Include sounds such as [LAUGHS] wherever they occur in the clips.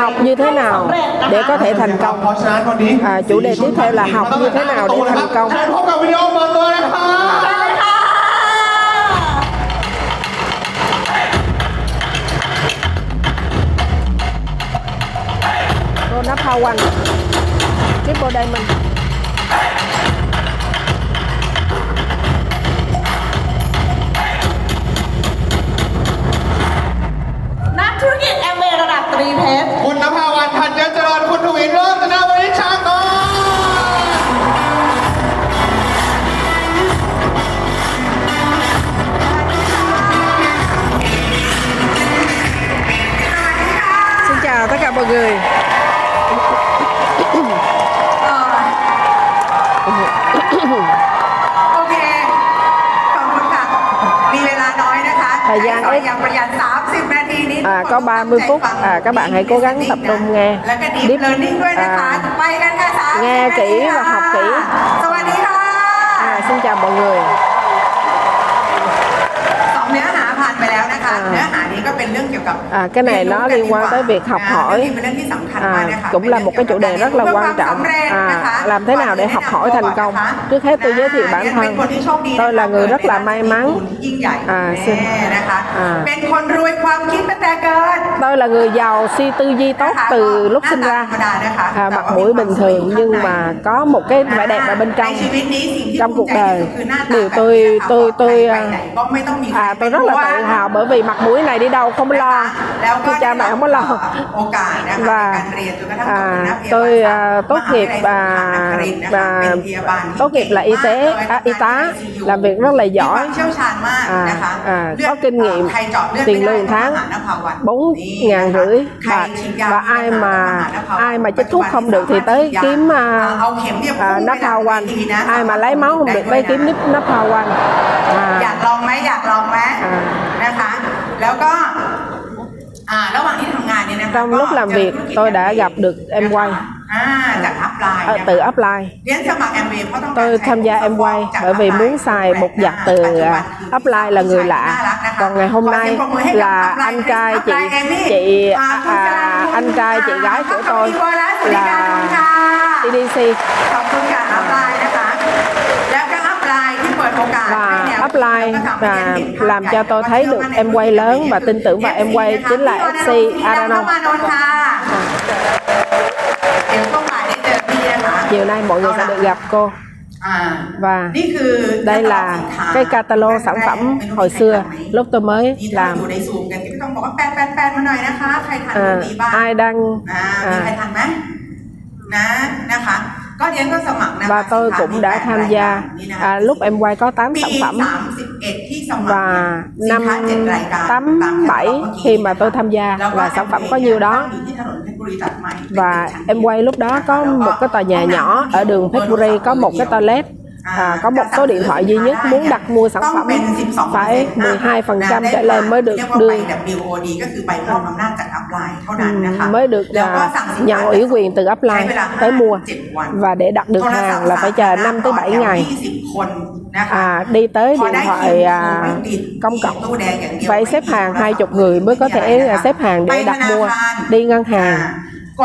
học như thế nào để có thể thành công? À, chủ đề tiếp theo là học như thế nào để thành công. Cô nó hao quanh. Triple diamond Not doing it! ระดับตรีเพชร คุณนภา có คนต้อง 30 ตั้งใจ phút ฟัง à, các bạn hãy cố gắng tập trung nghe แล้วก็ deep Deep- learning ด้วยนะคะ à, ไปกันค่ะ30 nghe นาที kỹ và ค่ะ học kỹ สวัสดีค่ะ à, xin chào mọi người สองเนื้อหาผ่านไปแล้วนะคะ อ่า เนื้อหา า นี้ก็เป็นเรื่องเกี่ยวกับ À, cái này nó liên quan tới việc học นะ hỏi เรื่องนี้เป็นเรื่องที่สำคัญมาก à, นะคะ cũng là một cái chủ đề rất là quan trọng à, làm thế nào để học hỏi thành công trước hết tôi giới thiệu bản เป็น thân คนที่โชคดีนะคะ tôi là người rất là may mắn ยิ่งใหญ่ à, xin แน่นะคะ à, เป็นคนรวยความคิดตั้งแต่เกิด tôi là người giàu suy tư duy tốt từ lúc sinh ra à, mặt mũi bình thường nhưng mà có một cái vẻ đẹp ở bên trong ในชีวิตนี้สิ่งที่ trong ภูมิ cuộc ใจ đời ที่สุดคือหน้าตา điều แบบ tôi นี้นะคะ tôi ปลอดภัย tôi ไปไหนก็ไม่ต้องมีใคร à, tôi rất là tự hào bởi vì mặt mũi này đi đâu không lo แล้วก็ thì cha mẹ không có lo โอกาสนะคะใน và การเรียนจนกระทั่งจบคณะ à, พยาบาล tôi ศา à, สตร์ tốt nghiệp มหาวิทยาลัย à, ศรีนครินทร์นะคะ và เป็นพยาบาลที่ tốt nghiệp là y tế เก่งมาก à, y tá เลย làm việc rất là มีควา giỏi มเชี่ยวชาญมากนะคะ à, à, เลือด có kinh nghiệm ใครเจาะเลือด tiền ไม่ได้ lương ต้อง tháng หานภาวัน bốn นี่ ngàn นะคะ rưỡi ใคร và ฉีดยา và ai mà ai mà chích thuốc không được thì tới kiếm à, เอาเข็มเนี่ย à, พุ่ง nắp ไปหลั hao งเว quanh ทีนะ ai mà lấy máu không được tới kiếm nắp nắp hao quanh อยาก à, ลองไหมอยากลองไหม อ่า นะคะ แล้วก็อ่าระหว่างที่ทำงานเนี่ยนะคะ trong ก็ lúc làm เจอ việc ธุรกิจ tôi đã gặp được em quay อ่าจากอัพไลน์ ở นะคะ từ upline เรียนสมัครแอมเวย์เพราะต้องการ tôi ใช้ tham gia em quay จาก bởi vì Upline muốn xài bột giặt từ à, upline là người lạ còn ngày hôm nay là anh trai chị chị à, anh trai chị gái của tôi là TDC ขอบคุณค่ะอัพไลน์นะคะ แล้วก็อัพไลน์ที่เปิดโอกาส offline và làm cho tôi thấy được em quay lớn và tin tưởng vào em quay chính là FC Aranon. Chiều nay mọi người sẽ được gặp cô. Và đây là cái catalog sản phẩm hồi xưa. Lúc tôi mới làm. À, ai đang à, và tôi cũng đã tham gia. à, lúc em quay có 8 sản phẩm. và năm 87 khi mà tôi tham gia. Là sản phẩm có nhiêu đó. và em quay lúc đó có một cái tòa nhà nhỏ ở đường Phetbury có một cái toilet à, có một số điện thoại duy nhất muốn đặt mua sản phẩm phải 12% trở lên mới được đưa mới được là nhận ủy quyền từ upline tới mua. và để đặt được hàng là phải chờ 5 tới 7 ngày. à, đi tới điện thoại à, công cộng. phải xếp hàng 20 người mới có thể à, xếp hàng để đặt mua đi ngân hàng.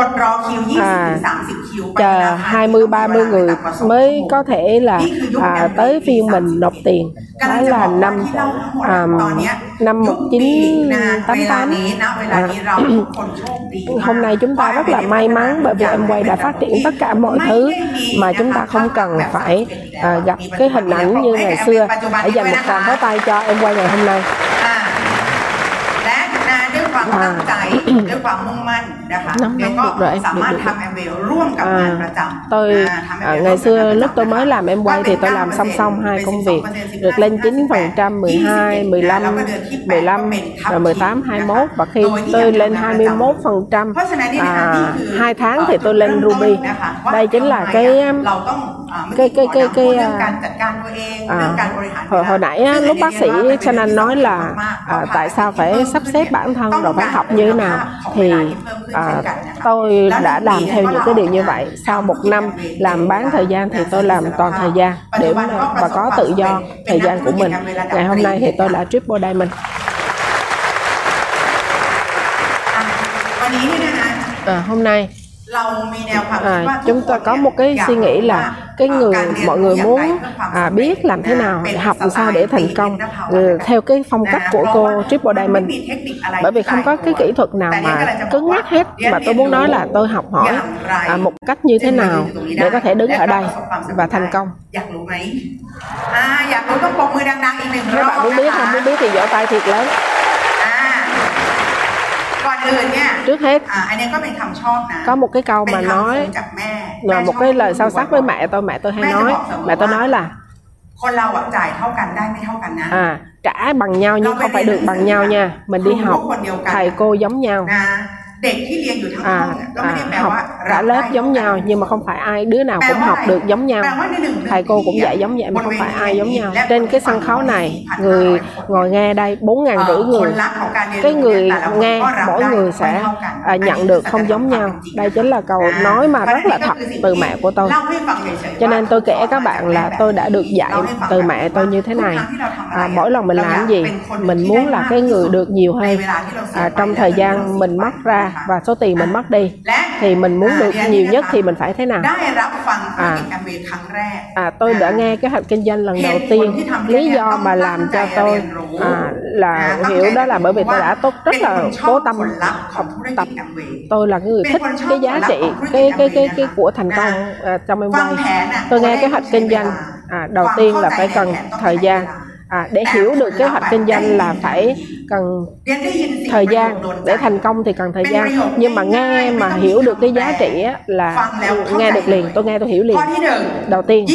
ดรอคิว 20 à, ถึง30 คิวไปธ chờ นาคาร 20 30 người ต่ำกว่าสอง mới ชั่วโมง có thể là à, tới phiên mình nộp tiền กำลั đó งจะบ là อกว่า năm ที่เล่าทั้งหมด à, ตอนเนี้ย năm ทุกปีนะเวลา 1988 นี้นะเวลานี้เราทุกคนโชคดีม[COUGHS] าก Hôm nay chúng ta rất là may mắn bởi vì em quay đã phát triển tất cả mọi thứ mà chúng ta không cần phải à, gặp cái hình ảnh như ngày xưa. Hãy dành một tràng pháo tay cho em quay ngày hôm nay. อ่าและนะ ด้วยความตั้งใจด้วยความมุ่งมั่นนะคะ น้[COUGHS] ำ เดี๋ยว น้ำ ก็ được rồi em, สามารถ được, được. ทำแอมเวลร่วมกับงานประจำ À, tôi นะทำ à, MBA ngày ร่วมกับ xưa งานประจำ lúc tôi mới làm em quay thì tôi làm song song hai công việc được lên 9% 12 15 15 rồi 18 21 và khi tôi lên 21% à, 2 tháng thì tôi lên Ruby đây chính là cái เราต้องอ่าเมื่อ cái กี้ cái หมอ cái ดำพูด cái เรื่อง à, การจัดการตัวเองเรื่องการบริหาร hồi, hồi nãy á, lúc bác sĩ Shannon nói là à, tại sao phải sắp xếp bản thân rồi phải học như thế nào thì à, tôi đã làm theo những cái à, điều như vậy. Sau một năm làm bán thời gian thì tôi làm toàn thời gian. để mà và có tự do thời gian của mình. ngày hôm nay thì tôi đã triple diamond. À, à hôm nay à, chúng ta có một cái suy nghĩ là cái người mọi người muốn à, biết làm thế nào học làm sao để thành công. Ừ, theo cái phong cách của cô triple diamond bởi vì không có cái kỹ thuật nào mà cứng nhắc hết mà tôi muốn nói là tôi học hỏi à, một cách như thế nào để có thể đứng ở đây và thành công. Các bạn muốn biết không muốn biết thì vỗ tay thiệt lớn trước hết có một cái câu mà nói là một cái lời sâu sắc với mẹ tôi mẹ tôi hay nói. mẹ tôi nói là à trả bằng nhau nhưng không phải được bằng nhau nha. Mình đi học. thầy cô giống nhau. เด็กที่เรียนอยู่ทั้งห้อง à, เนี่ยก็ไม่ได้ à แปล học ว่า cả รับ lớp ได้ giống เท่ากัน nhau nhưng mà không phải ai đứa nào แปล cũng ว่า học อะไร được giống nhau แปลว่าในหนึ่ง thầy cô cũng เดือน dạy giống vậy mà บ không ริเวณ phải ai giống nhau และ trên cái sân khấu này người ngồi nghe đây bốn ngàn เอ่ rưỡi อคน người รักของการเรียน cái รู้เนี่ย người แต่ละคน nghe ก็รับ mỗi ได้ người ไม่ sẽ เท่ากัน à, nhận được không giống nhau đây chính là câu nói mà rất là thật từ mẹ của tôi เล่าให้ฟังเฉยๆ cho nên tôi kể ว่า các bạn là tôi đã được dạy từ mẹ tôi như thế này à, mỗi lần mình làm gì mình muốn là cái người được nhiều ใน hơn เวลาที่เราเสีย à, ไป trong และ thời เงินที่เรา gian เสีย mình ไป mất ra นะคะ và số tiền mình mất đi thì mình muốn được nhiều nhất thì mình phải thế nào? À, à tôi đã nghe cái hoạch kinh doanh lần đầu tiên. lý do mà làm cho tôi à, là hiểu đó là bởi vì tôi đã tốt rất là cố tâm học tập. tôi là người thích cái giá trị cái cái cái cái của thành công à, trong em quay. Tôi nghe cái hoạch kinh doanh à, đầu tiên là phải cần thời gian à, để hiểu được kế hoạch kinh doanh là phải cần thời gian. Để thành công thì cần thời gian. Nhưng mà nghe mà hiểu được cái giá trị là nghe được liền tôi nghe tôi hiểu liền. Đầu tiên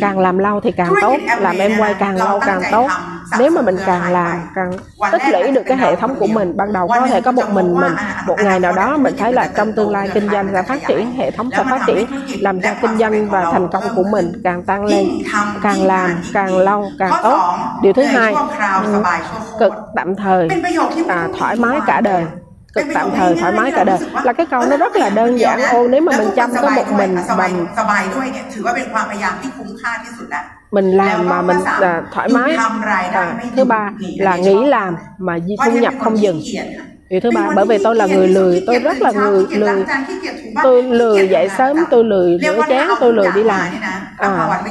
càng làm lâu thì càng tốt. Làm em quay càng lâu càng tốt nếu mà mình càng làm càng tích lũy được cái hệ thống của mình ban đầu có thể có một mình mình một ngày nào đó mình thấy là trong tương lai kinh doanh sẽ phát triển hệ thống sẽ phát triển làm cho kinh doanh và thành công của mình càng tăng lên càng làm càng lâu càng tốt. Điều thứ hai ừ, cực tạm thời à, thoải mái cả đời. Cực tạm thời thoải mái cả đời là cái câu nó rất là đơn giản. Ô nếu mà mình chăm có một mình mình mình làm mà mình à, thoải mái. À, thứ ba là nghỉ làm mà thu nhập không dừng. Điều thứ ba bởi vì tôi là người lười tôi rất là người lười. tôi lười dậy sớm tôi lười rửa chén tôi lười đi làm. à,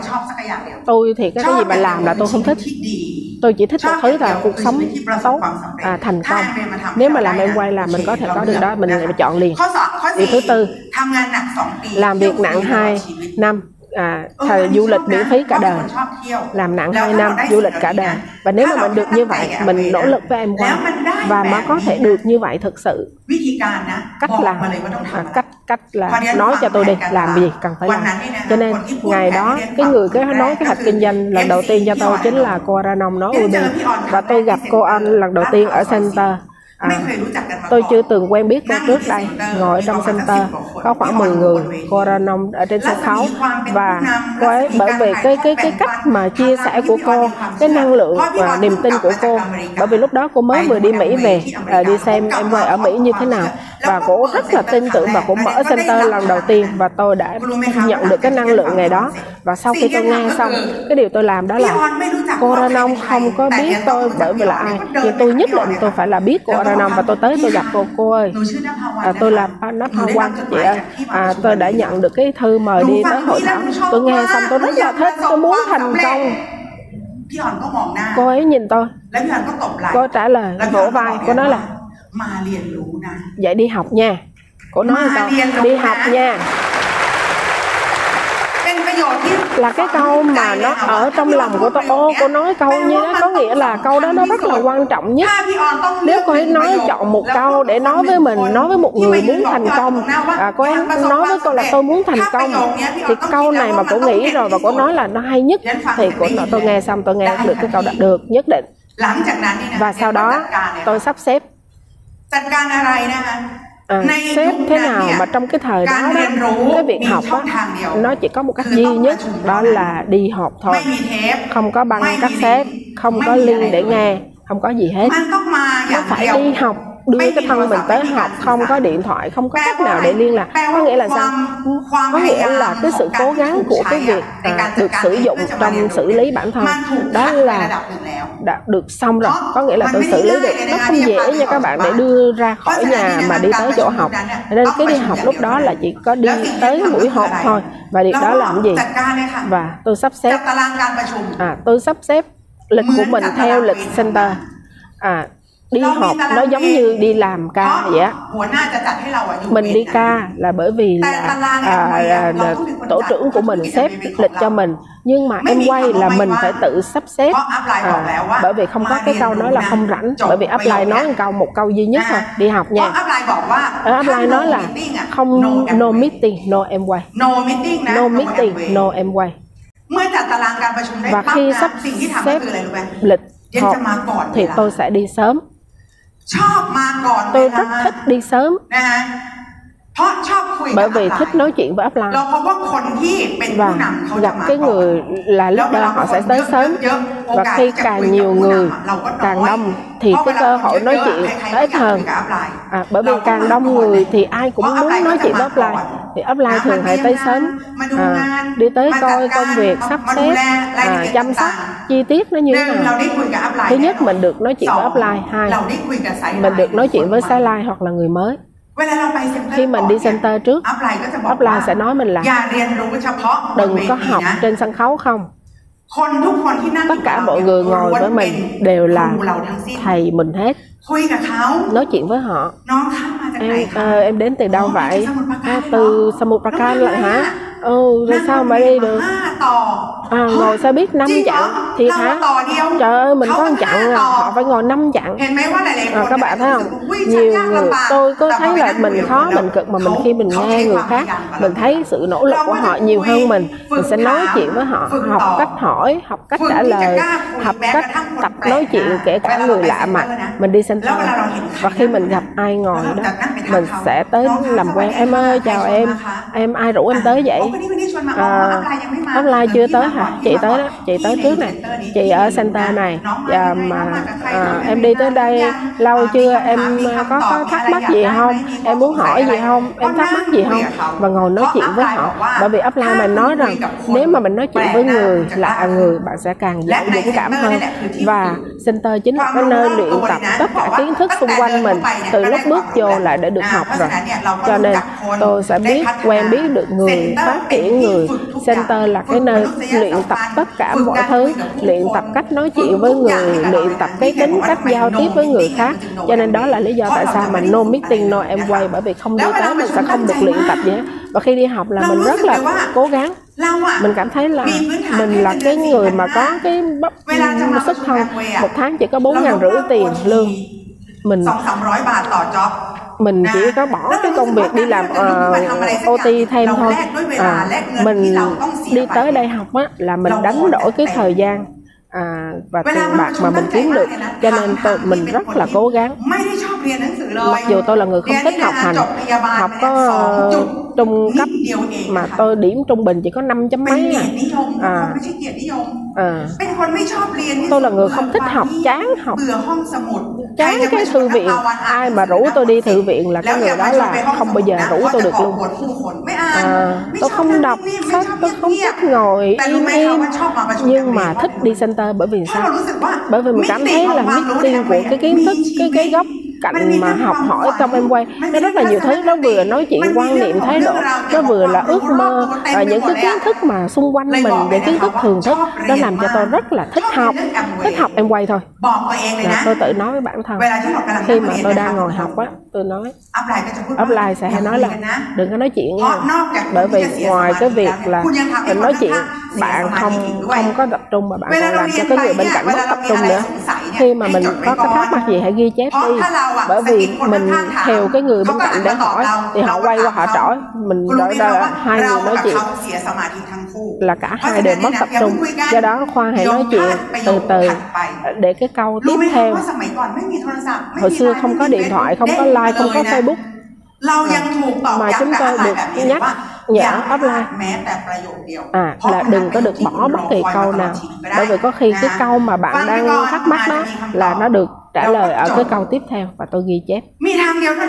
tôi thì cái gì mà làm là tôi không thích. tôi chỉ thích một thứ là cuộc sống tốt à, thành công. Nếu mà làm em quay là mình có thể có được đó mình lại chọn liền. Điều thứ tư làm việc nặng hai năm à, thà du lịch miễn phí cả đời làm nặng 2 năm du lịch cả đời. Và nếu mà mình được như vậy mình nỗ lực với em qua. và nó có thể được như vậy thực sự. Cách là à, cách cách là nói cho tôi đi làm gì cần phải làm. cho nên ngày đó cái người cái nói cái hạch kinh doanh lần đầu tiên cho tôi chính là cô Aranom nói Ubi và tôi gặp cô anh lần đầu tiên ở center. À, tôi chưa từng quen biết cô trước đây, ngồi trong center, có khoảng 10 người, cô ra ở trên sân khấu. Và cô ấy bởi vì cái cái cái cách mà chia sẻ của cô, cái năng lượng và niềm tin của cô, bởi vì lúc đó cô mới vừa đi Mỹ về, à, đi xem em quay ở Mỹ như thế nào. Và cô rất là tin tưởng và cô mở center lần đầu tiên và tôi đã nhận được cái năng lượng ngày đó. Và sau khi tôi nghe xong cái điều tôi làm đó là cô ra không có biết tôi bởi vì là ai nhưng tôi nhất định tôi phải là biết cô ra Nam và tôi tới tôi gặp cô cô ơi. À, tôi là Panop Hawan chị ơi à, tôi đã nhận được cái thư mời đi tới hội thảo. tôi nghe xong tôi rất là dạ, thích tôi muốn thành công. Cô ấy nhìn tôi. Cô trả lời vỗ vai cô nói là vậy đi học nha. Cô nói sao? đi học nha là cái câu mà nó ở trong lòng của tôi. Ô cô nói câu như đó có nghĩa là câu đó nó rất là quan trọng nhất. Nếu cô ấy nói chọn một câu để nói với mình nói với một người muốn thành công à, cô ấy nói với cô là tôi muốn thành công thì câu này mà cô nghĩ rồi và cô nói là nó hay nhất thì của nói tôi nghe xong tôi nghe được cái câu đã được nhất định và sau đó tôi sắp xếp à, sếp thế nào mà trong cái thời đó đó cái việc học á nó chỉ có một cách duy nhất đó là đi học thôi. Không có băng cách sếp không có liên để nghe không có gì hết. Nó phải đi học đưa cái thân mình tới học không có điện thoại không có cách nào để liên lạc. có nghĩa là sao? có nghĩa là cái sự cố gắng của cái việc à, được sử dụng trong xử lý bản thân. đó là đã được xong rồi. Có nghĩa là tôi xử lý được. nó không dễ nha các bạn để đưa ra khỏi nhà mà đi tới chỗ học. nên cái đi học lúc đó là chỉ có đi tới buổi họp thôi. Và điều đó làm gì? và tôi sắp xếp à tôi sắp xếp lịch của mình theo lịch center à đi học nó giống như đi làm ca vậy á. mình đi ca là bởi vì là, à, à, à, là, là tổ trưởng của mình xếp lịch cho mình nhưng mà em quay là mình phải tự sắp xếp. À, bởi vì không có cái câu nói là không rảnh bởi vì apply nói một câu một câu duy nhất thôi đi học nha. ở apply ờ, nói là không no meeting no em quay. No meeting no em quay. Và khi sắp xếp lịch họp thì tôi sẽ đi sớm tôi rất thích đi sớm bởi vì thích nói chuyện với offline và gặp cái người là lúc đó họ sẽ tới sớm. và khi càng nhiều người càng đông thì cái cơ hội nói chuyện nó ít hơn. à, bởi vì càng đông người thì ai cũng muốn nói chuyện với offline thì offline thường phải tới sớm. À, đi tới coi công việc sắp xếp à, chăm sóc chi tiết nó như thế nào? thứ nhất mình được nói chuyện với offline hai mình được nói chuyện với sideline hoặc là người mới khi mình đi center trước offline sẽ nói mình là đừng có học trên sân khấu không? Tất cả mọi người ngồi với mình đều là thầy mình hết. Nói chuyện với họ. Em à, em đến từ đâu vậy? À, từ Samuprakal hả? ừ rồi sao mà đi được? à, ngồi sao biết năm chặn thì hả? trời ơi mình có một chặn à. Họ phải ngồi năm chặng. À, các bạn thấy không? nhiều người tôi có thấy là mình khó mình cực mà mình khi mình nghe người khác mình thấy sự nỗ lực của họ nhiều hơn mình. Mình sẽ nói chuyện với họ học cách hỏi học cách trả lời học cách tập nói chuyện kể cả người lạ mặt mình đi center và khi mình gặp ai ngồi đó mình sẽ tới làm quen em ơi chào em em ai rủ em tới vậy à, offline chưa tới hả? chị tới đó chị tới trước này chị ở Santa này. và mà à, em đi tới đây lâu chưa? em có, có thắc mắc gì? không? em muốn hỏi gì không? Em thắc mắc gì không? và ngồi nói chuyện với họ. bởi vì offline mình nói rằng nếu mà mình nói chuyện với người lạ người bạn sẽ càng dễ dũng cảm hơn. và center chính là cái nơi luyện tập tất cả kiến thức xung quanh mình từ lúc bước vô lại để được học rồi. cho nên tôi sẽ biết quen biết được người Pháp đó của người. center là cái nơi luyện tập tất cả mọi thứ luyện tập cách nói chuyện với người luyện tập cái tính cách giao tiếp với người khác. cho nên đó là lý do tại sao mà no meeting no em quay bởi vì không đi tới mình sẽ không được luyện tập nhé. Và khi đi học là mình rất là cố gắng. Mình cảm thấy là mình là cái người mà có cái bắp sức thân một tháng chỉ có bốn ngàn rưỡi tiền lương. Mình mình chỉ có bỏ cái công việc đi làm uh, ờ, OT thêm thôi. à, mình đi tới đây học á là mình đánh đổi cái thời gian à, và tiền bạc mà mình kiếm được. cho nên tôi, mình rất là cố gắng mặc dù tôi là người không thích học hành học có trung cấp mà tôi điểm trung bình chỉ có năm chấm mấy à. à. à. Tôi là người không thích học chán học. Chán cái thư viện ai mà rủ tôi đi thư viện là cái người đó là không bao giờ rủ tôi được luôn. à, tôi không đọc sách tôi không thích ngồi im im. nhưng mà thích đi center bởi vì sao? bởi vì mình cảm thấy là meeting của cái kiến thức cái cái góc cạnh mà học hỏi trong em quay. Nó rất là nhiều thứ nó vừa nói chuyện quan niệm thái độ nó vừa là ước mơ và những cái kiến thức mà xung quanh mình những kiến thức thường thức nó làm cho tôi rất là thích học thích học em quay thôi. Là tôi tự nói với bản thân. Khi mà tôi đang ngồi học á tôi nói offline sẽ hay nói là đừng có nói chuyện nha. Bởi vì ngoài cái việc là mình nói chuyện bạn không không có tập trung mà bạn còn làm cho cái người bên cạnh mất tập trung nữa khi mà mình có cái thắc mắc gì hãy ghi chép đi. bởi vì mình theo cái người bên cạnh để hỏi thì họ quay qua họ trỏ mình đợi đợi hai người nói chuyện. là cả hai đều mất tập trung. Do đó khoa hãy nói chuyện từ từ để cái câu tiếp theo. hồi xưa không có điện thoại không có like không có facebook เรายังถูกตอบ mà ย้ำ chúng กับ tôi อะไร được แบบนี้ nhắc ว่า nhở อย่าพลาด offline แม้แต่ประโยคเดียว à เพราะ là มัน đừng có เป็น được ที่ bỏ bất kỳ รอคอย câu มาตลอด nào ชีวิตก็ได้ bởi vì có khi cái นะ câu mà bạn Văn đang cái con thắc mắc đó mà chỉ không là tỏ. nó được trả lời ở cái câu tiếp theo và tôi ghi chép มีทางเดียวเท่า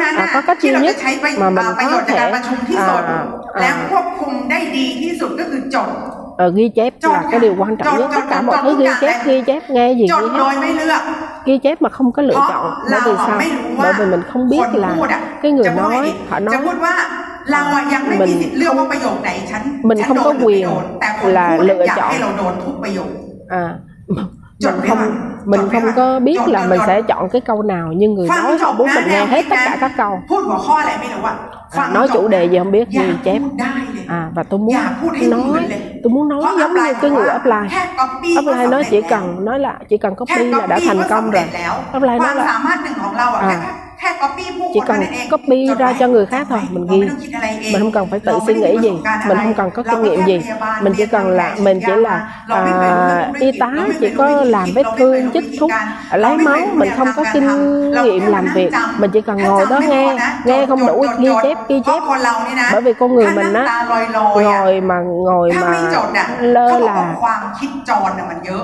uh, ghi chép Chột là cái điều quan trọng Chột, nhất. Tất cả mọi thứ ghi chép ghi chép nghe gì ghi hết ghi chép mà không có lựa chọn. Bởi vì sao? bởi vì mình không biết là cái người nói họ nói mình không mình không có quyền là lựa chọn. À, [LAUGHS] à mình không mình không có biết là mình sẽ chọn cái câu nào nhưng người nói họ muốn mình nghe hết tất cả các câu. À, nói chủ đề gì không biết? Ghi chép. à, và tôi muốn nói tôi muốn nói giống như cái người apply apply nó chỉ cần nói là chỉ cần copy là đã thành công rồi. apply nó là à, ามารถหนึ่งของเราอะ อ่า แค่แค่ copy พูด chỉ เท่า cần นั้นเอง copy จดไว้ ra cho người khác thôi จด mình ไว้ ghi เราไม่ต้องคิดอะไรเอง mình không cần phải tự เรา suy ไม่ nghĩ มี gì ประสบการณ์ mình อะไร không cần có เรา kinh ก็ nghiệm แค่ gì พยาบาล mình chỉ เรียน cần là ทำแผน mình ฉี chỉ ดยา là เราไม่เคยรู้เรื่อง à, ธุรกิจ y tá เราไม่เค chỉ ยรู้ có วิธี làm คิด vết เราไม่เคย thương รู้ chích วิธี thuốc การ lấy เราไม่เคย máu รู้ mình แนว không ทาง có การ kinh ทำเรา nghiệm ไม่ làm นั่ง việc จำ mình chỉ cần แค่ ngồi จำ đó ไม่พอ nghe นะ nghe จด không จด đủ จด ghi จด chép ghi เพราะ chép คนเรานี่นะ bởi vì con người ถ้า mình หน้า á ตาลอยๆอะ ngồi mà ngồi ถ้าไม่ mà จดอ่ะ lơ เขาบอกว่า là ความคิดจรน่ะมันเยอะ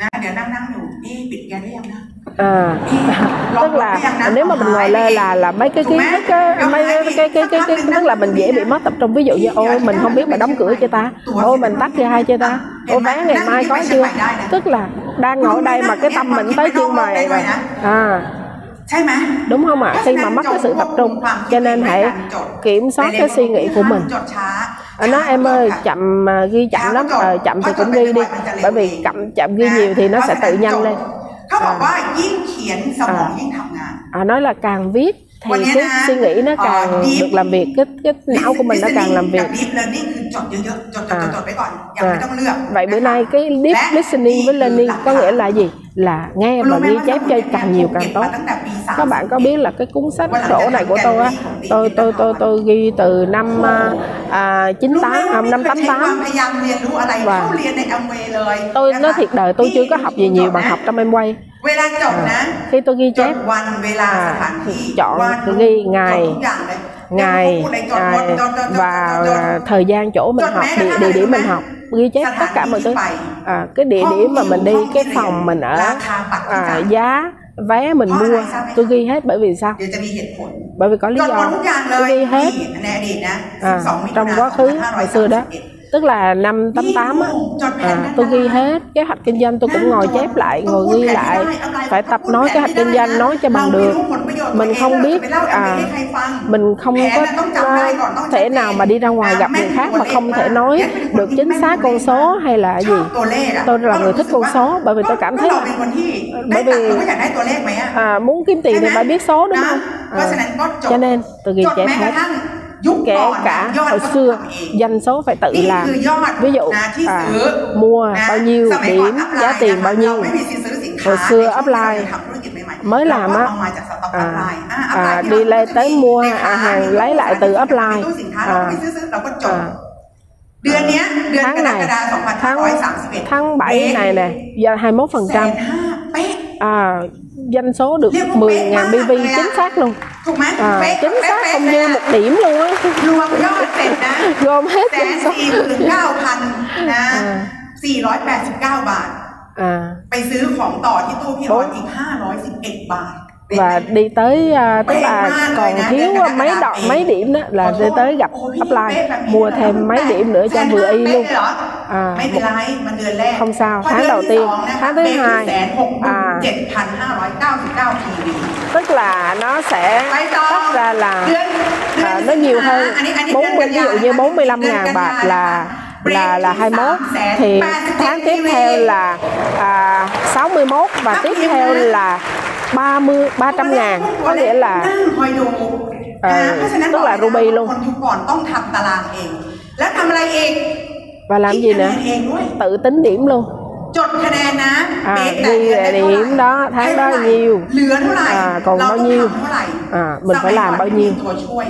นะเดี๋ยวนั่งนั่งอยู่เอ๊ะปิดแกได้ยังนะ à, tức là nếu mà mình ngồi lơ là là mấy cái kiến thức mấy cái cái, cái cái tức là mình dễ bị mất tập trung. Ví dụ như ôi mình không biết mà đóng cửa cho ta? ôi mình tắt kia hai cho ta? Ôi bé ngày mai có chưa? tức là đang ngồi đây mà cái tâm mình tới chuyên bài rồi à. Đúng không ạ? À? khi mà mất cái sự tập trung cho nên hãy kiểm soát cái suy nghĩ của mình. nói em ơi chậm à, ghi chậm lắm à, chậm thì cũng ghi đi bởi vì chậm chậm ghi nhiều thì nó sẽ tự nhanh lên บอกว่ายิ่งเขียนสมองยิ่งทำงาน à, nói là càng viết thì Còn nhớ cái nè, suy nghĩ nó ờ, càng deep- được làm việc cái cái não của mình nó [LAUGHS] càng làm việc à. vậy bữa nay cái deep listening với learning có nghĩa là gì là nghe và ghi chép cho càng nhiều càng tốt các bạn có biết là cái cuốn sách sổ này của tôi á tôi tôi tôi tôi ghi từ năm chín tám không năm tám tám và tôi nói thiệt đời tôi chưa có học gì nhiều bằng học trong em quay à, khi tôi ghi chép à, chọn ghi ngày ngày à, và thời gian chỗ mình học địa, địa điểm mình học ghi chép tất cả mọi thứ. à, cái địa điểm mà mình đi cái phòng mình ở à, giá vé mình mua tôi ghi hết bởi vì sao? Bởi vì có lý do tôi ghi hết. À, trong quá khứ hồi xưa đó. tức là năm 88 á. à, tôi ghi hết kế hoạch kinh doanh tôi cũng ngồi chép lại ngồi ghi lại phải tập nói kế hoạch kinh doanh nói cho bằng được. À, mình không biết à mình không có thể nào mà đi ra ngoài gặp người khác mà không thể nói được chính xác con số hay là gì? tôi là người thích con số bởi vì tôi cảm thấy ừ, bởi vì à, muốn kiếm tiền thì phải biết số đúng không? à, cho nên từ kỳ trẻ hết. kể cả hồi xưa doanh số phải tự làm. ví dụ à, mua bao nhiêu điểm giá tiền bao nhiêu. hồi xưa offline นช่วงที่เรา upline ทำธุรกิจใหม่ๆ mới làm เรา á ก็เอามาจากสต็อกอัพไล à, น์อ่ะ à, upline ที่ đi เรา lên ก็จะ tới มี mua เลขา hàng lấy lại từ ใน upline ตู้สินค้าเราก็ไป à, ซื้อๆเราก็จด à, เดือนเนี้ยเดือน tháng กร này กฎาคม tháng 2531 tháng 7 này nè giờ 21 phần แส trăm นห้าเป๊ะ à, doanh số được Liêu 10.000 ป๊ะ BV มากเลยอะ chính xác luôn ถูกไหม à, เป๊ะ chính เป๊ะ xác เป๊ะ không เลย như อะ một điểm luôn á รวมยอดเสร็จนะ gom hết แสน doanh số สี่หมื่นเก้าพันนะ อ่า สี่ร้อยแปดสิบเก้าบาท à, ไปซื้อของต่อที่ตู้พี่ออนอีกห้าร้อยสิบเอ็ดบาท và đi tới à, tức ป๊ะ là มากเลย còn นะ thiếu เดือนกรกฎาคม mấy đoạn เอง mấy điểm đó là đi tới gặp โอ้พี่ upline เป๊ะแบบนี้ mua thêm mấy điểm nữa cho แสน vừa ห้า y เป๊ะ luôn เลยเหรอ à, ไม่เป็นไรมันเดือนแรก không sao พอ tháng เดือน đầu ที่ tiên สองนะคะ tháng thứ เป๊ะคือ hai แสนหกหมื่น à, เจ็ดพันห้าร้อยเก้าสิบเก้าทีวี tức là nó sẽ ไปต่อ tách ra là เดือนเดือน à, nó nhiều สิงหา hơn อันนี้อันนี้ 40 ví dụ như 45 ngàn bạc là là là 21 thì tháng tiếp theo là à, 61 và tiếp theo là 30 300 ngàn có nghĩa là นั่งคอยดู เอ่อ นะเพราะฉะนั้น tức là บอกเลยนะ Ruby luôn คนยุคก่อนต้องทำตารางเอง แล้วทำอะไรเอง và làm คิด gì คะแน nữa นเองด้วย tự tính điểm luôn จดคะแนนนะ อ่า เป๊ะแต่ ghi เดือนได้ địa เท่าไหร่ điểm đó, tháng ให้ đó เท่าไหร่ nhiêu เหลือเท่าไหร่ à, còn เรา bao ต้อง nhiêu ทำเท่าไหร่ à, mình phải สย làm ก่อน bao ไม่มี nhiêu ตัวช่วย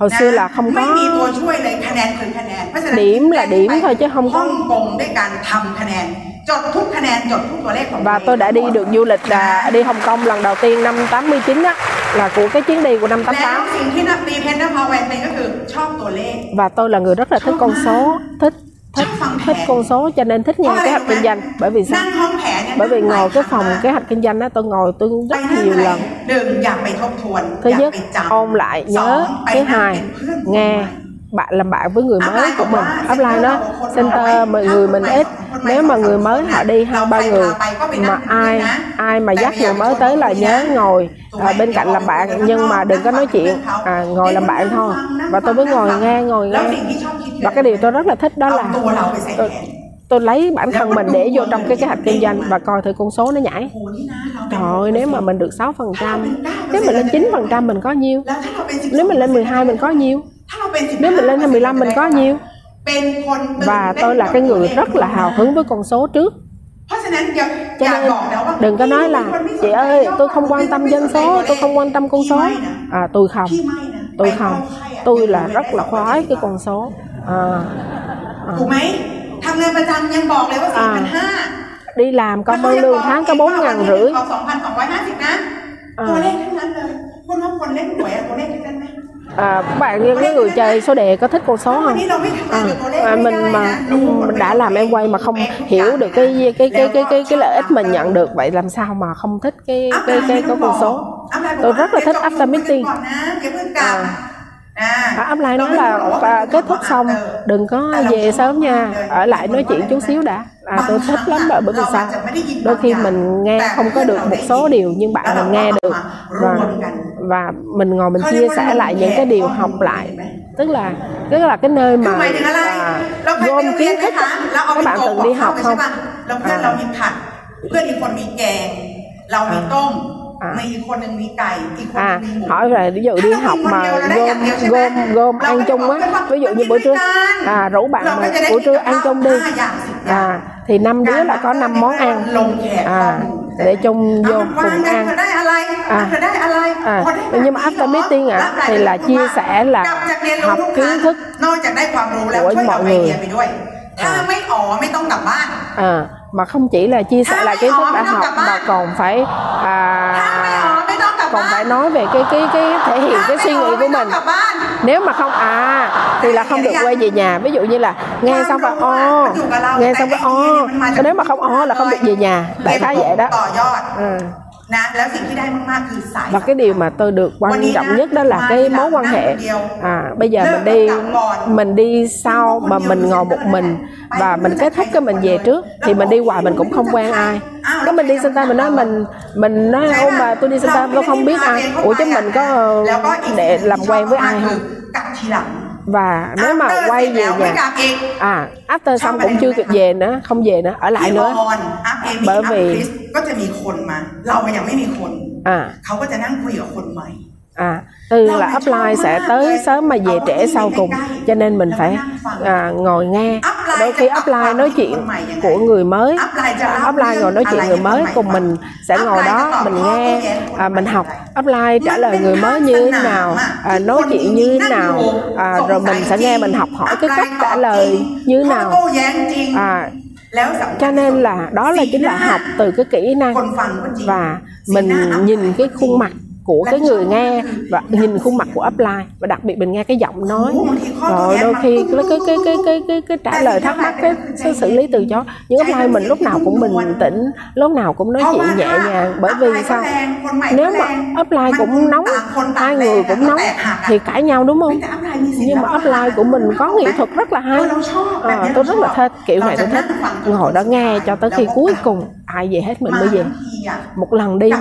hồi นะ xưa là không ไม่ có มีตัวช่วยเลยคะแนนคือคะแนน เพราะฉะนั้น điểm là điểm thôi chứ không ฮ่อง có กงด้วยการทำคะแนน จดทุกคะแนนจดทุกตัวเลขของ và ตัว tôi เอง đã đi được du lịch à, đi Hồng Kông lần đầu tiên năm 89 á là của cái chuyến đi của năm แล้ว 88 สิ่งที่นักตีเพนเดอร์พาวเวอร์เป็นก็คือชอบตัวเลข và tôi là người rất là thích con số thích thích thích con số cho nên thích nghe kế hoạch kinh doanh. Bởi vì sao? bởi vì ngồi cái phòng kế hoạch kinh doanh đó tôi ngồi tôi cũng rất nhiều lần. Thứ nhất ôn lại nhớ. Thứ hai nghe bạn làm bạn với người mới của mình. offline đó center mà người mình ít. nếu mà người mới họ đi hai ba người mà ai ai mà dắt người mới tới là nhớ ngồi à, bên cạnh làm bạn. nhưng mà đừng có nói chuyện. à, ngồi làm bạn à, thôi. và tôi mới ngồi nghe ngồi nghe và cái điều tôi rất là thích đó là tôi, tôi lấy bản thân mình để vô trong cái kế hoạch kinh doanh và coi thử con số nó nhảy. Trời nếu mà mình được 6% phần trăm nếu mình lên 9% phần trăm mình có nhiêu? Nếu mình lên 12 mình có nhiêu? Nếu mình lên 25 mình có nhiêu? Và tôi là cái người rất là hào hứng với con số trước. Cho nên đừng có nói là chị ơi tôi không quan tâm dân số tôi không quan tâm con số. À tôi không. Tôi không. Tôi là rất là khoái cái con số. ถูกไหมทำงานประจำยังบอกเลยว่าสี่พันห้า đi làm có bao lương tháng có bốn ngàn rưỡi สองพันสองร้อยห้าสิบนะ อ่า ตัวเลขทั้งนั้นเลยคนว่าคนเล่นหวยอะตัวเลขทั้งนั้นไหม à, các bạn những cái người chơi số đề có thích con số วัน không นี้เราไม่ทำงานกับตัวเลข à, ไม่ mình ได้ mà นะรู้หมด mình đã làm em quay mà không hiểu được cái cái cái cái cái cái lợi ích mình nhận được vậy làm sao mà không thích cái cái cái cái con số อัพไลน์ tôi rất là thích บอกว่า after meeting ก่ อนนะอย่าเพิ่งกลับอ่า À, upline nói là à, kết thúc xong đừng có về sớm nha ở lại nói chuyện chút xíu đã à, tôi thích lắm bởi bởi vì sao đôi khi mình nghe không có được một số điều nhưng bạn mình nghe được và và mình ngồi mình chia sẻ lại những cái điều học lại tức là tức là cái nơi คือ mà หมายถึงอะไร à, เราเคยไป gom โรงเรียน kiến ไหม thức คะ á. เราเอา các ไป bạn โก từng ง đi เข้า học ไป không ใช่ป่ะเราเพื่อนเรามีผัด เพื่อนอีกคนมีแกง เรามีต้ม อ่า มี มีอีกคนหนึ่งมีไก่ อีกคนห à นึ่งมีหมู hỏi là ví dụ đi học mà gom gom gom ăn chung á ví dụ như buổi trưa à rủ bạn mà buổi trưa ăn chung đi ห้าอย่างสิบอย่าง à thì năm đứa là có 5 món ăn ลงแขก à để chung vô เอามัน cùng วางกัน ăn เธอได้อะไร à เธอได้อะไร à พอได้แบบ nhưng mà นี้ after เนอะ meeting อ่ะ ร่างกาย thì là จะรู้ chia ว่า sẻ là กลับจากเรียนรู้ học ทุกค kiến รั้ง thức นอกจากได้ความรู้แล้ว của ช่วยเอา mọi ไอ người เดียไปด้วย ถ้าไม่อ๋อไม่ต้องกลับบ้าน à mà không chỉ là chia sẻ lại kiến thức đã học mà còn phải à, còn phải nói về cái cái cái thể hiện cái suy nghĩ của mình. nếu mà không à thì là không được quay về nhà. Ví dụ như là nghe xong và o nghe xong và o nếu mà không o là không được về nhà. Đại khái vậy đó. ừ và cái điều mà tôi được quan trọng nhất đó là cái mối quan hệ. à bây giờ mình đi mình đi sau mà mình ngồi một mình và mình kết thúc cái mình về trước thì mình đi hoài mình cũng không quen ai. Cái mình đi Santa mình nói mình mình nói ô mà tôi đi Santa tôi không biết ai. Ủa chứ mình có để làm quen với ai không? คือกลับทีหลัง và nếu mà After quay เสร็จ về แล้วไม่กลั nhà บอีก à after xong cũng chưa kịp về nữa không về nữa ở lại ที่ nữa ออนอัพเอมี่ bởi อัพ vì คริสก็จะมีคนมา เรายังไม่มีคน à เขาก็จะนั่งคุยกับคนใหม่ à tư là offline sẽ tới sớm mà về trễ sau cùng. cho nên mình phải à, ngồi nghe. Đôi khi offline nói chuyện của người mới. Offline ngồi nói chuyện người mới cùng mình sẽ ngồi đó mình nghe à, mình học. Offline trả lời người mới như thế nào à, nói chuyện như thế nào à, à rồi mình sẽ nghe mình học hỏi cái cách trả lời như thế nào. à, cho nên là đó là chính là học từ cái kỹ năng và mình nhìn cái khuôn mặt của cái người nghe và nhìn khuôn mặt của upline. Và đặc biệt mình nghe cái giọng nói. Rồi đôi khi cái cái cái cái cái, cái, cái trả lời thắc mắc cái, cái xử lý từ chối. Những upline mình lúc nào cũng bình tĩnh lúc nào cũng nói chuyện nhẹ nhàng. Bởi vì sao? nếu mà upline cũng nóng hai người cũng nóng thì cãi nhau đúng không? Nhưng mà upline của mình có nghệ thuật rất là hay. À, tôi rất là thích kiểu này tôi thích ngồi đó nghe cho tới khi cuối cùng ai về hết mình mới về một lần đi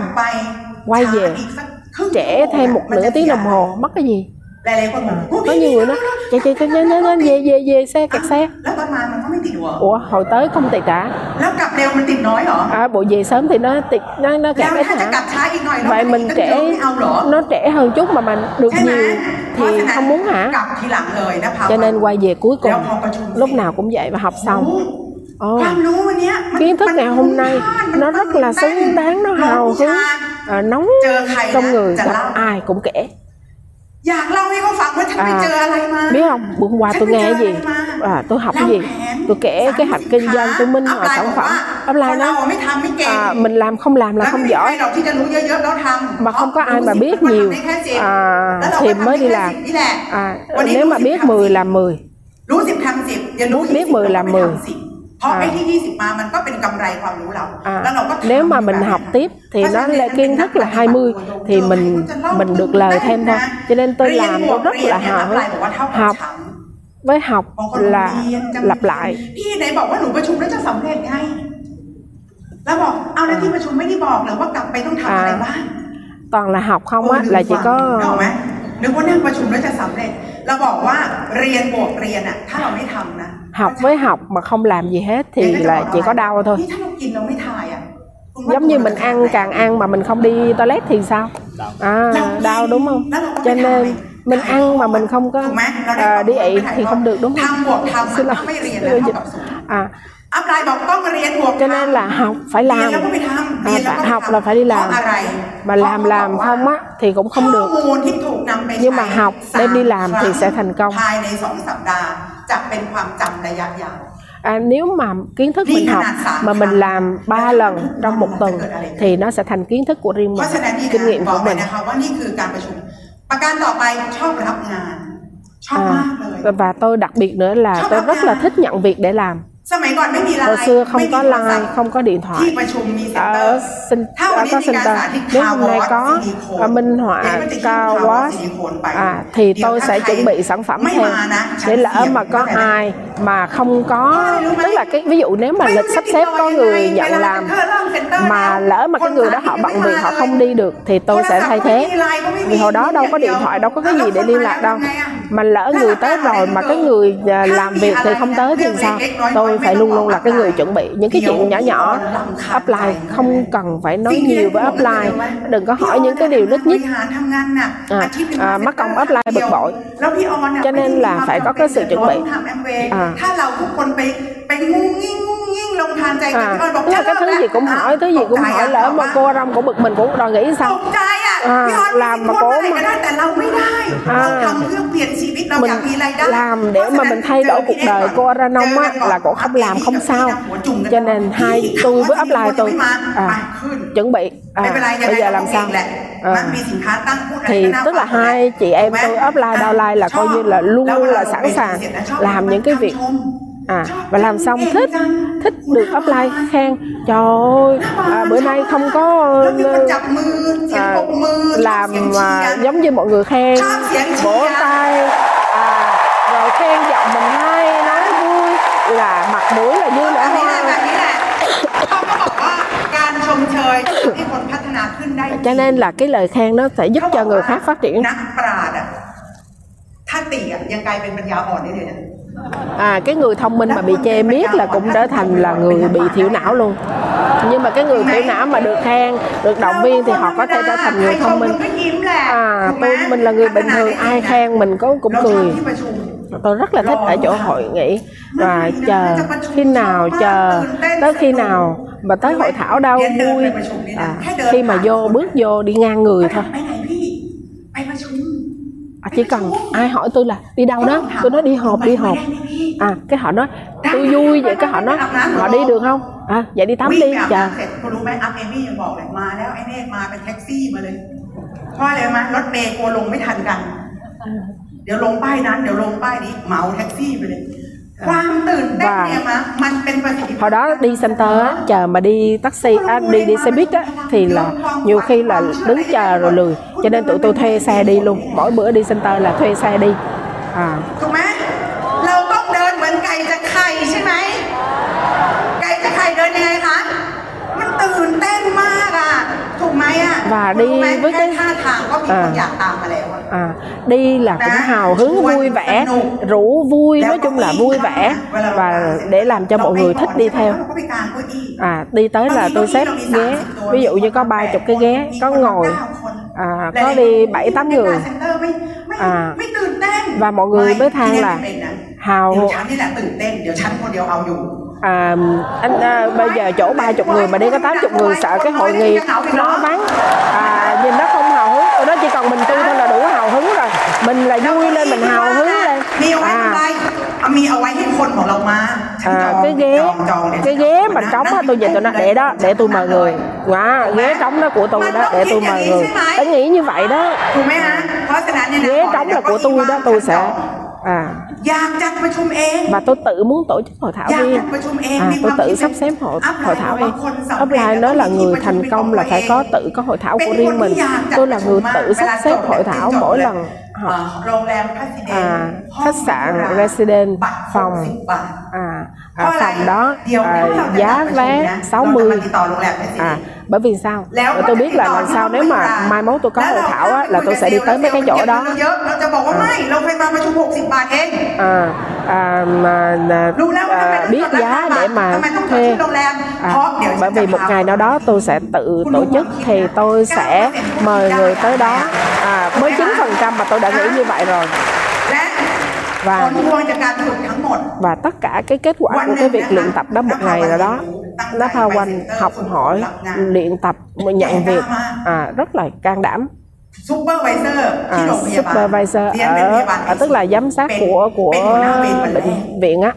quay về trẻ thêm một nửa tiếng đồng hồ mất cái gì? Có nhiều người nói chạy chạy chạy chạy chạy về về về xe kẹt xe. ủa hồi tới không tiền trả? À bộ về sớm thì nó tiệt nó nó kẹt cái hả? vậy mình trẻ nó trẻ hơn chút mà mình được nhiều thì không muốn hả? cho nên quay về cuối cùng lúc nào cũng vậy mà học xong. Ồ, kiến thức ngày hôm nay nó rất là xứng đáng nó hào hứng à, nóng trong người gặp ai cũng kể. À, biết không? Bữa qua tôi nghe gì? à, tôi học cái gì? tôi kể cái hạt kinh doanh tôi minh họ sản phẩm. Online nó à, mình làm không làm là không giỏi. mà không có ai mà biết nhiều. à, thì mới đi làm. à, nếu mà biết 10 là 10 biết 10 là 10 เพเพราะ À. ไอ้ที่ 20มามันก็เป็นกำไรความรู้เรา À, แล้วเราก็ทำ nếu mà mình แบบ học นั้น tiếp thì Có nó cho nên là anh kiến mình thức là đọc 20 bài của thì tôi, mình tôi sẽ lau mình được từng lời nét thêm thôi nha. cho nên tôi เรียน làm บว tôi ก rất เรียน là เนี่ย hào อัพไล hứng น์บอกว่าเท่ากับ học ฉัน với học บางคน là เรียนจัง lặp lại พี่ไหนบอกว่าหนูประชุมแล้วจะสำเร็จไงแล้วบอกเอาแล้วที่ประชุมไม่ได้บอกเหรือว่ากลับไปต้องทำอะไร À. บ้าง toàn là học không á โอ้ là ลืม chỉ ฟังนึกอ có อกไหมนึกว่านั่งประชุมแล้วจะสำเร็จเราบอกว่าเรียนบวกเรียนอะถ้าเราไม่ทำนะ học với học mà không làm gì hết thì là chỉ có đau thôi. Giống như mình ăn càng ăn mà mình không đi toilet thì sao? À đau đúng không? Cho nên mình ăn mà mình không có à, đi ị thì không được đúng không? Ừ, à. Cho nên là học phải làm. à, phải học là phải đi làm. mà làm làm không á thì cũng không được. nhưng mà học đem đi làm thì sẽ thành công. ภายในสองสัปดาห์จะเป็นความจำระยะยาว à, nếu mà kiến thức Đi mình khả học năng sáng mà mình tạo. làm ba lần trong một tuần thì nó sẽ thành kiến thức của riêng เพ mình ราะฉะนั้นนี่ kinh นะ nghiệm บอ của กเลย mình นะคะว่านี่คือการประชุม ประการต่อไปชอบรับงาน ชอบมากเลย à, và tôi đặc biệt nữa là Chốt tôi lọc rất là nha. thích nhận việc để làm hồi xưa không có line không có điện thoại. Ở sinh ở có sinh tờ nếu hôm nay có minh họa cao quá à, thì tôi sẽ chuẩn bị sản phẩm thêm. để lỡ mà có ai mà không có tức là cái ví dụ nếu mà lịch sắp xếp có người nhận làm mà lỡ mà cái người đó họ bận việc họ không đi được thì tôi sẽ thay thế. vì hồi đó đâu có điện thoại đâu có cái gì để liên lạc đâu. mà lỡ người tới rồi mà cái người à, làm việc thì không tới thì sao tôi phải luôn luôn là cái người chuẩn bị những cái chuyện nhỏ nhỏ. Upline không cần phải nói nhiều với upline đừng có hỏi những cái điều nít nhất à, à, mắc à, công upline bực bội. cho nên là phải có cái sự chuẩn bị. à. À, tức là cái thứ gì cũng hỏi thứ gì cũng hỏi lỡ mà cô rong cũng bực mình cũng đòi nghĩ sao. กใจอ่ะ À, พี่ออน làm mà พูด cố อะไร mà. ก็ได้แต่เราไม่ได้ À. เราทำเพื่อเปลี่ยนชีวิตเราอยากมีรายได้ mình làm để mà mình thay đổi cuộc đời cô Aranon á là cổ không làm không sao cho nên hai tôi với upline tôi à, chuẩn bị ไม่ à, เป็นไรยัง bây ไง giờ เรา làm เก่ง sao แหละ à, มันมีสินค้าตั้งพูดอะไร thì ก็น่า tức là ฟัง hai chị em ถูก tôi ไหม upline downline là ชอบ coi như là luôn แล้ว luôn เว là เ sẵn ป็น sàng เสร็จแล้วชอบ làm những cái việc คำชม à ชอบ và làm xong เก่ง thích จัง thích được upline khen trời ơi à, bữa nay không có แล้วมีคนจับมือเสียง à, ปรบมือชอบ làm เสียงเชีย mà ร์ giống như mọi người khen Chóp xiển chia. vỗ tay à, rồi khen giọng mình hay nói vui là mặt mũi là như แบ nở บนี้แหละแบ hoa บนี้แหละเขาก็บอกว่าการชมเชยจะทำให้คนพัฒนาขึ้นได้ cho nên là cái lời khen nó sẽ giúp cho người khác phát triển นักปราชญ์อ่ะถ้าติอ่ะยังกลายเป็นปัญญาอ่อนได้เลยนะ à cái người thông minh mà bị che miết là cũng trở thành là người bị thiểu não luôn. Nhưng mà cái người thiểu não mà được khen được động viên thì họ có thể trở thành người thông minh. À tôi mình là người bình thường ai khen mình có cũng cười. Tôi rất là thích ở chỗ hội nghị. Và chờ khi nào chờ tới khi nào mà tới hội thảo đâu vui. À, khi mà vô bước vô đi ngang người thôi chỉ cần ai hỏi tôi là đi đâu đó tôi nói đi họp đi họp à cái họ nói tôi vui vậy cái họ nói họ đi được không à vậy đi tắm วิ่ง đi ไปอาบ chờ น้ำเสร็จคุณรู้ไหมอัพเอมี่ยังบอกเลยมาแล้วไอ้เนตมาเป็นแท็กซี่มาเลยเพราะอะไรรู้ไหมรถเมย์กลัวลงไม่ทันกัน เดี๋ยวลงป้ายนั้น เดี๋ยวลงป้ายนี้เหมาแท็กซี่ไปเลย ความตื่นเต้นเนี่ยมะมันเป็นประสิทธิภาพ hồi đó đi center á, chờ mà đi taxi à, đi đi xe buýt á, thì là nhiều khi là đứng chờ rồi lười cho nên tụi tôi thuê xe đi luôn mỗi bữa đi center là thuê xe đi à ถูกไหมเราต้องเดินเหมือนไก่จะไข่ใช่ไหม ไก่จะไข่เดินยังไงคะ มันตื่นเต้นมากอ่ะ ถูกไหมอ่ะ và คุณรู้ไหม đi với แค่ cái ท่าทางก็มีคนอยากตามมาแล้วอะ à, đi là cũng hào hứng vui vẻ rủ vui nói chung là vui vẻ và để làm cho mọi người thích đi theo à đi tới là tôi xếp ghế ví dụ như có ba chục cái ghế có ngồi à, có đi bảy tám người à, và mọi người mới than là hào à, anh à, bây giờ chỗ ba chục người mà đi có tám chục người sợ cái hội nghị nó vắng à, nhìn nó không hào hứng nó chỉ còn mình tôi thôi mình là vui lên mình hào hứng lên มีเอาไว้ทำไร à, เอามีเอาไว้ให้คนของเรามาฉันจ à, อง cái ghế จองจองเนี่ย cái ghế mà trống á tôi về tôi nói để đó để tôi mời người quá ghế trống đó của tôi đó để tôi mời người phải nghĩ như vậy đó ถูกไหมฮะ เพราะฉะนั้นเนี่ยนะ ghế trống là của tôi đó tôi sẽ à อยากจัดประชุมเอง và tôi tự muốn tổ chức hội thảo อยาก riêng จัดประชุมเอง à, มีค tôi วาม tự คิด sắp xếp hội, Upline hội thảo บอกว่า riêng คนสำเร็จ Upline nói là người thành công là phải có tự có hội thảo của riêng mình tôi là người tự sắp xếp hội thảo mỗi lần Họ, à, khách sạn resident phòng à, à, phòng đó à, giá vé 60 à, bởi vì sao bởi tôi biết là làm sao nếu mà mai mốt tôi có hội thảo á, là tôi sẽ đi tới mấy cái chỗ đó à, à, mà, à, à, biết giá để mà thuê à, bởi vì một ngày nào đó tôi sẽ tự tổ chức thì tôi sẽ mời người tới đó à, mới chính 9% mà tôi đã nghĩ như vậy rồi และ và ผลพวงจากการฝึกทั้งหมด và tất cả cái kết quả của cái việc luyện tập đó một ngày rồi đó nó phao quanh học hỏi luyện tập nhận việc à, rất là can đảm ซูเปอร์ไวเซอร์ที่ à, โรงพยาบาล supervisor เรียนเป็นพ ở, ยาบาล ở tức là giám sát เป็น của của เป็นหัวหน้าเวรวันแรก bệnh viện á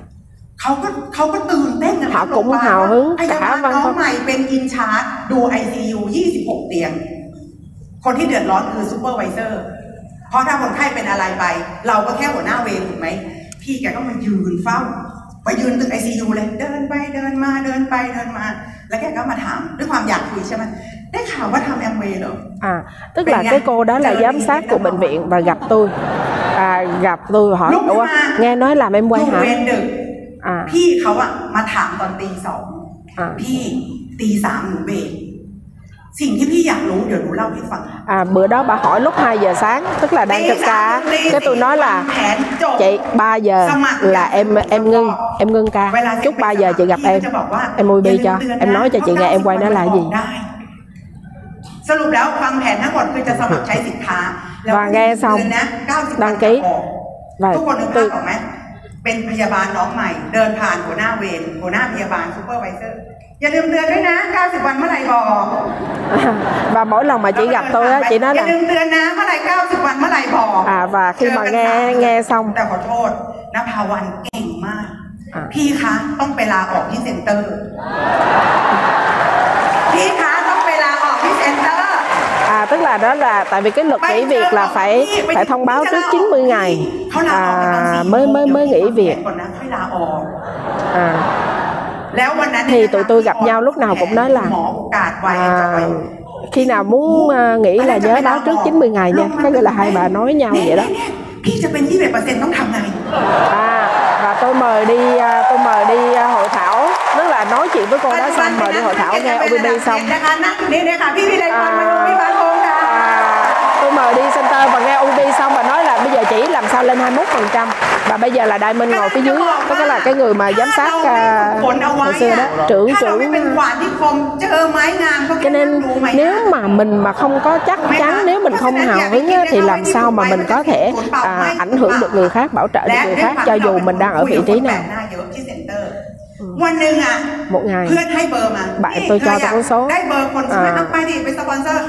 เขาก็เขาก็ตื่นเต้นนะ เขาcũng hào hứng พยาบาล cả văn น้อง phòng ใหม่เป็นอินชาร์ดดู ICU 26 เตียง คนที่เดือดร้อนคือซูเปอร์ไวเซอร์ เพราะถ้าคนไข้เป็นอะไรไป เราก็แค่หัวหน้าเวรถูกไหม พี่แกก็มายืนเฝ้าไปยืนตึก ICU เลย เดินไปเดินมาเดินไปเดินมา แล้วแกก็มาถามด้วยความอยากคุยใช่ไหมได้ข่าวว่าทำแอมเวย์เหรอ À, tức Bên là nha. cái cô đó là Chờ giám đi, sát đi của đâu bệnh mà. viện và gặp tôi à, gặp tôi hỏi Lúc ủa mà- nghe nói làm em ลู quay กเว hả รดึก à, พี่เขาอะมาถามตอนตีสองอ่าพี่ตีสามหนูเบรก สิ่งที่พี่อยากรู้เดี๋ยวหนูเล่าให้ฟัง à bữa đó bà hỏi lúc 2 giờ sáng tức là đangตี trực สาม ca ตี cái tôi สี่ nói วาง là แผนจบ chị 3 giờ Samac là dạ, em dạ, em dạ, ngưng dạ. em ngưng ca เวลา chúc 3 giờ chị gặp พี่ em จะบอกว่า em ui bi อย่า cho ลืมเตือน em nói cho chị nghe em quay nó là cái gì ได้ สรุปแล้วฟังแผนทั้งหมดคือจะสมัครใช้สินค้า แล้ว ว่าแง่ซ่อม เดือนนะ90 ดังกี้ วันจะออก và ทุกคนนึกภาพ tôi ออกไหม เป็นพยาบาลน้องใหม่ เดินผ่านหัวหน้าเวรหัวหน้าพยาบาลซูเปอร์ไวเซอร์ อย่าลืมเตือนด้วยนะ 90 วันเมื่อไหร่บอก và mỗi lần mà chị gặp tôi á chị nói อย่า là ลืมเตือนนะเมื่อไหร่ 90 วันเมื่อไหร่บอก à và khi mà เจอกัน nghe สาม nghe xong แต่ขอโทษนภาวันเก่งมาก อ่ะ พี่คะต้องไปลาออกที่เซ็นเตอร์ พี่คะต้องไปลาออกที่เซ็นเตอร์ À tức là đó là tại vì cái luật nghỉ việc là phải phải thông báo trước 90 ngày เขาลาออกไปตอน à, สี่ mới mới mới nghỉ เดี๋ยว việc ก่อนนะค่อยลาออก à, แล้ววันนั้น thì tụi tôi gặp nhau lúc nào cũng nói là à, khi nào muốn nghĩ là nhớ báo trước 90 ngày nha có nghĩa là hai bà nói nhau vậy đó à, và tôi mời đi tôi mời đi hội thảo tức là nói chuyện với cô đó xong mời đi hội thảo nghe OBB xong à, tôi mời đi center và nghe OBB xong lên 21% và bây giờ là Đại Minh ngồi phía dưới đó, tức là cái người mà giám sát uh, hồi xưa đó trưởng trưởng. cho nên nếu mà mình mà không có chắc chắn nếu mình không hào hứng thì làm sao mà mình có thể à, ảnh hưởng được người khác bảo trợ được người khác cho dù mình đang ở vị trí nào. Ừ. một ngày. Bạn tôi cho tôi con số.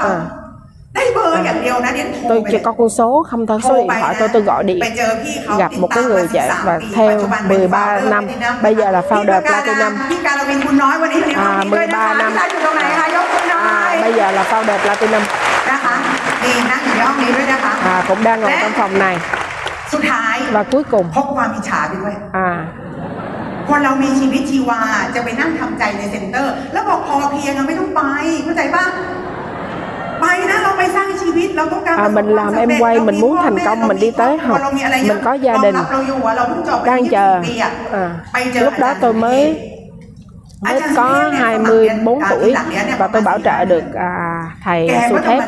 À tôi ไป chỉ có con số không thôi số điện thoại tôi tôi gọi điện ไปเจอพี่เขา gặp một cái người ติด trẻ ตาม và มา13 theo ปัจจุบันเป็น 13 founder năm Platinum bây giờ là พี่ founder ประการ Platinum พี่การวินคุณน้อยวันนี้วันนี้ À, วันนี้ด้วยนะคะ 13 năm พี่การอยู่ตรงไหนคะยกมือหน่อย à, bây giờ là founder Platinum นะคะดีนะอยู่ในห้องนี้ด้วยนะคะ à, cũng đang ngồi trong phòng này สุดท้าย và cuối cùng พกความอิจฉาไปด้วย à, คนเรามีชีวิตชีวาจะไปนั่งทำใจในเซ็นเตอร์ แล้วบอกพอเพียงอะไม่ต้องไปเข้าใจปะ à, mình làm em quay mình muốn thành công mình đi tới học. mình có gia đình. đang chờ. à, lúc đó tôi mới mới có 24 tuổi và tôi bảo trợ được à, thầy su thép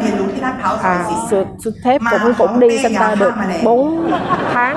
à, su, su thép cũng cũng đi center được 4 tháng.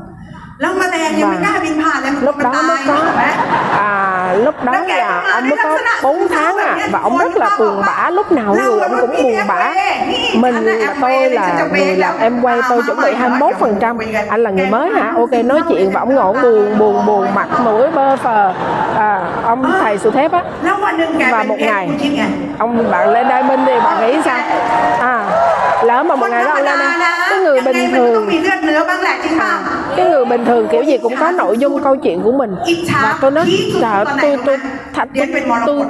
แล้วแกก็ชอบเอากระเป๋าไปวาง แล้วแมลงยังไม่กล้าบินผ่านเลยมัน lúc มัน đó ตา mới ย có เห็นไหม à, lúc đó là ông mới có 4 tháng à và ông rất là buồn bã lúc nào người ông cũng buồn bã mình là tôi là người làm em quay tôi chuẩn bị 21 phần trăm anh là người mới hả ok nói chuyện và ông ngồi ông buồn buồn buồn mặt mũi bơ phờ à, ông thầy Su Thép á แล้ววันหนึ่งแก và เป็น một เพชร ngày คุณคิดไง ông bạn lên Diamond thì bạn nghĩ sao à lỡ mà một ngày đó ông lên đây cái người bình thường người đó mang lại chính mà cái người bình thường kiểu gì cũng có nội dung câu chuyện của mình. Và tôi nói trời tôi tôi thật tôi tôi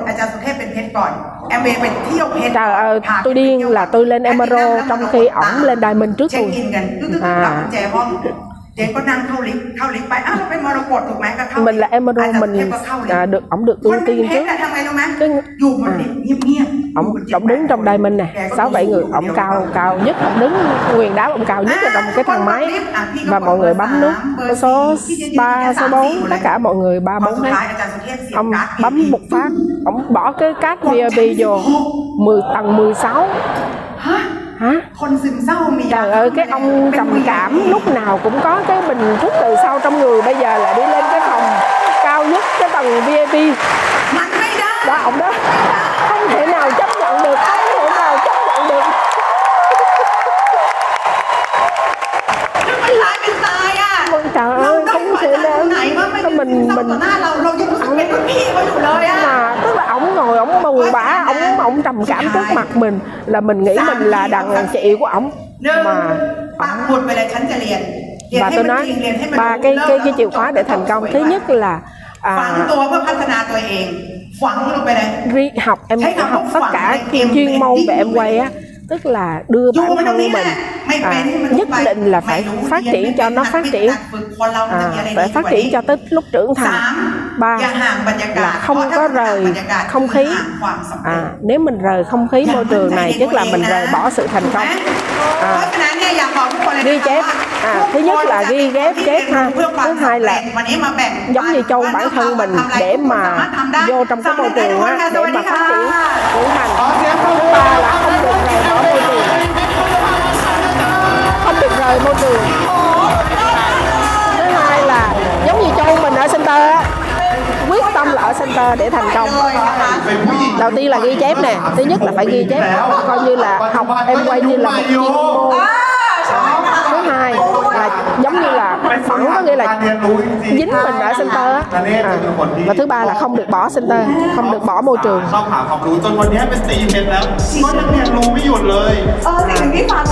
trời ơi tôi điên là tôi lên emerald trong khi ổng lên à. đài mình trước tôi. à. mình là emerald mình à, được ổng được ưu tiên trước. cái, à ông ổng đứng trong đây mình nè sáu bảy người ông cao cao nhất ông đứng quyền đá ông cao nhất ở trong cái thang máy. Và mọi người bấm nút số 3, số 4, tất cả mọi người ba bốn hết ông bấm một phát ông bỏ cái cát VIP vô 10 tầng 16 hả? Trời ơi cái ông trầm cảm lúc nào cũng có cái bình thuốc từ sau trong người bây giờ lại đi lên cái phòng cao nhất cái tầng VIP đó ông đó. mình ta, là, tức là ổng ngồi ổng buồn bã ổng ổng trầm cảm trước mặt mình là mình nghĩ mình là đàn chị của ổng. Mà ổng và tôi nói ba cái cái cái chìa khóa để thành công thứ nhất là à, học em học tất cả chuyên môn về em quay á tức là đưa bản thân mình à, à nhất định là phải phát triển cho nó phát triển. à, phải phát triển cho tới lúc trưởng thành. Ba là không có rời không khí. à, nếu mình rời không khí môi trường này tức là mình rời bỏ sự thành công. À, ghi chép. à, thứ nhất là ghi ghép chép ha. thứ hai là giống như châu bản thân mình để mà vô trong cái môi trường á để mà phát triển của thành thứ ba là không được rời môi trường thứ hai là giống như châu mình ở center á quyết tâm là ở center để thành công เลยนะคะ เป็นผู้หญิง đầu tiên là ghi chép nè thứ nhất là phải ghi chép coi như là học em quay như là một chuyên môn ใช่ค่ะ thứ hai là giống như là phẳng có nghĩa là การเรียนรู้จริงๆ dính mình ở center á นันเนศจะเป็นคนที่ và thứ ba là không được bỏ center không được bỏ môi trường ชอบหาความรู้จนวันนี้เป็นตีเพชรแล้วก็ยังเรียนรู้ไม่หยุดเลย เออสิ่งหนึ่งที่ฟัง